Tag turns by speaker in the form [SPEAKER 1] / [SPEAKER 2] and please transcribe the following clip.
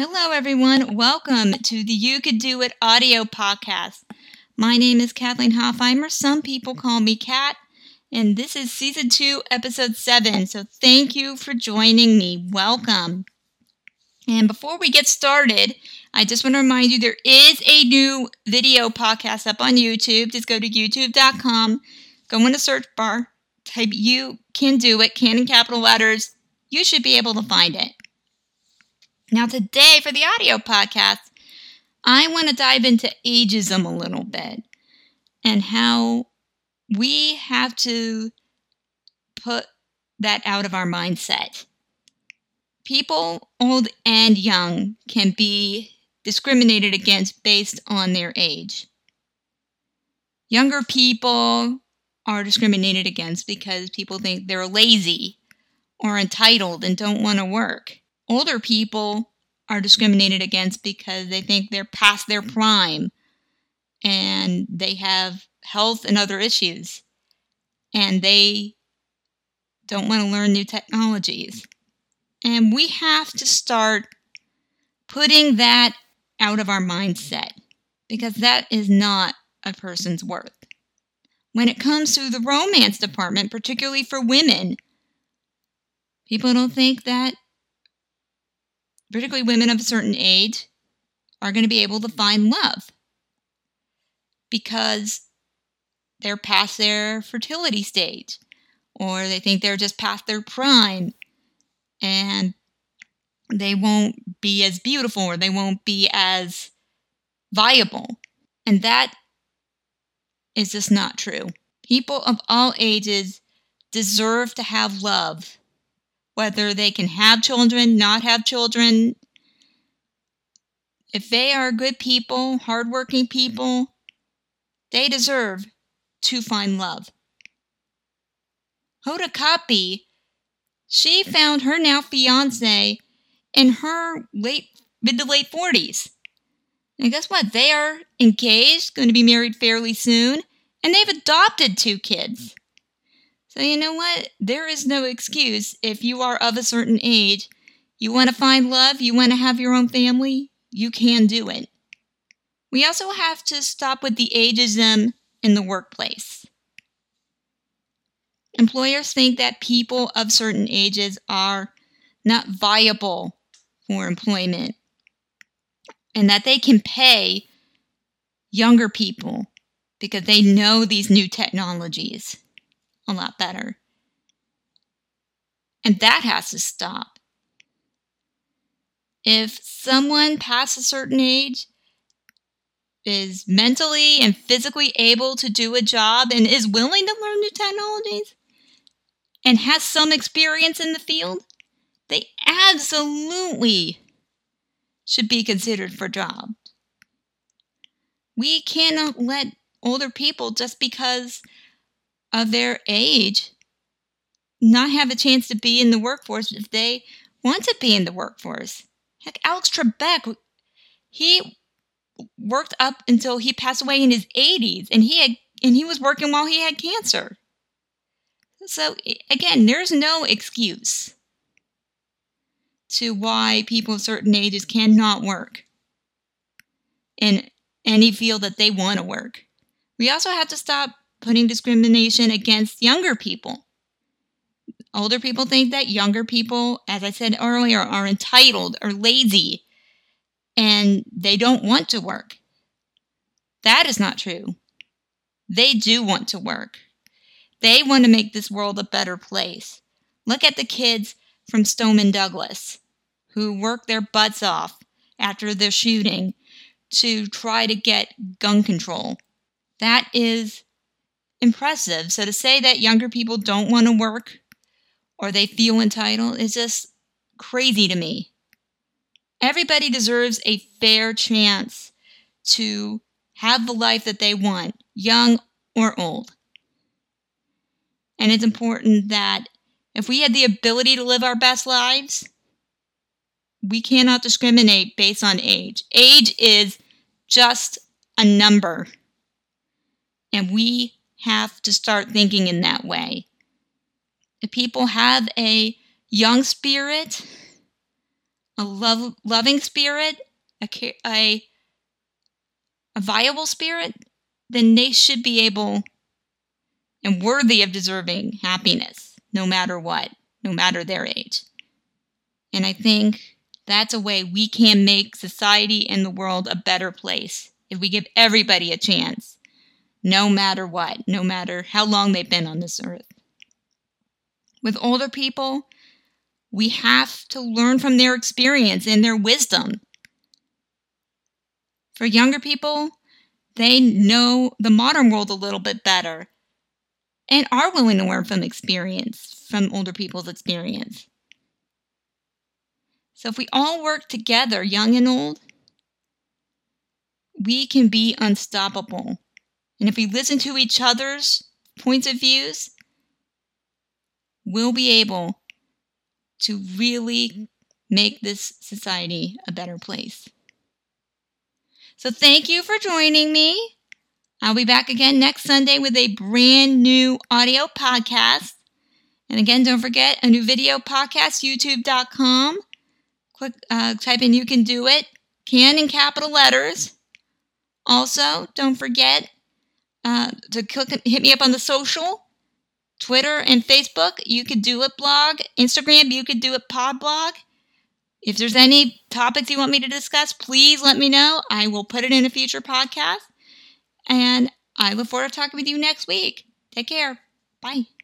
[SPEAKER 1] Hello, everyone. Welcome to the You Could Do It audio podcast. My name is Kathleen Hoffheimer. Some people call me Kat, and this is season two, episode seven. So thank you for joining me. Welcome. And before we get started, I just want to remind you there is a new video podcast up on YouTube. Just go to youtube.com, go in the search bar, type You Can Do It, can in capital letters. You should be able to find it. Now, today for the audio podcast, I want to dive into ageism a little bit and how we have to put that out of our mindset. People, old and young, can be discriminated against based on their age. Younger people are discriminated against because people think they're lazy or entitled and don't want to work older people are discriminated against because they think they're past their mm. prime and they have health and other issues and they don't want to learn new technologies. And we have to start putting that out of our mindset because that is not a person's worth. When it comes to the romance department, particularly for women, people don't think that particularly women of a certain age, are going to be able to find love because they're past their fertility stage or they think they're just past their prime and they won't be as beautiful or they won't be as viable. And that is just not true. People of all ages deserve to have love whether they can have children, not have children. If they are good people, hardworking people, they deserve to find love. Hoda Kotb, she found her now fiance in her late mid to late 40s. And guess what? They are engaged, going to be married fairly soon, and they've adopted two kids. So, you know what? There is no excuse if you are of a certain age, you want to find love, you want to have your own family, you can do it. We also have to stop with the ageism in the workplace. Employers think that people of certain ages are not viable for employment and that they can pay younger people because they know these new technologies a lot better. And that has to stop. If someone past a certain age is mentally and physically able to do a job and is willing to learn new technologies and has some experience in the field, they absolutely should be considered for jobs. We cannot let older people just because of their age not have a chance to be in the workforce if they want to be in the workforce. Heck, Alex Trebek, he worked up until he passed away in his 80s, and he had and he was working while he had cancer. So again, there's no excuse to why people of certain ages cannot work in any field that they want to work. We also have to stop putting discrimination against younger people. Older people think that younger people, as I said earlier, are entitled or lazy and they don't want to work. That is not true. They do want to work. They want to make this world a better place. Look at the kids from Stoneman Douglas who work their butts off after the shooting to try to get gun control. That is impressive. So to say that younger people don't want to work or they feel entitled is just crazy to me. Everybody deserves a fair chance to have the life that they want, young or old. And it's important that if we had the ability to live our best lives, we cannot discriminate based on age. Age is just a number. And we have to start thinking in that way. If people have a young spirit, a love, loving spirit, a, a, a viable spirit, then they should be able and worthy of deserving happiness no matter what, no matter their age. And I think that's a way we can make society and the world a better place if we give everybody a chance, no matter what, no matter how long they've been on this earth. With older people, we have to learn from their experience and their wisdom. For younger people, they know the modern world a little bit better and are willing to learn from experience, from older people's experience. So if we all work together, young and old, we can be unstoppable. And if we listen to each other's points of views, we'll be able to really make this society a better place. So thank you for joining me. I'll be back again next Sunday with a brand new audio podcast. And again, don't forget a new video podcast, youtube.com Click, uh, type in you can do it, can in capital letters. Also, don't forget uh, to click, hit me up on the social, Twitter and Facebook. You could do it blog, Instagram. You could do it pod blog. If there's any topics you want me to discuss, please let me know. I will put it in a future podcast. And I look forward to talking with you next week. Take care. Bye.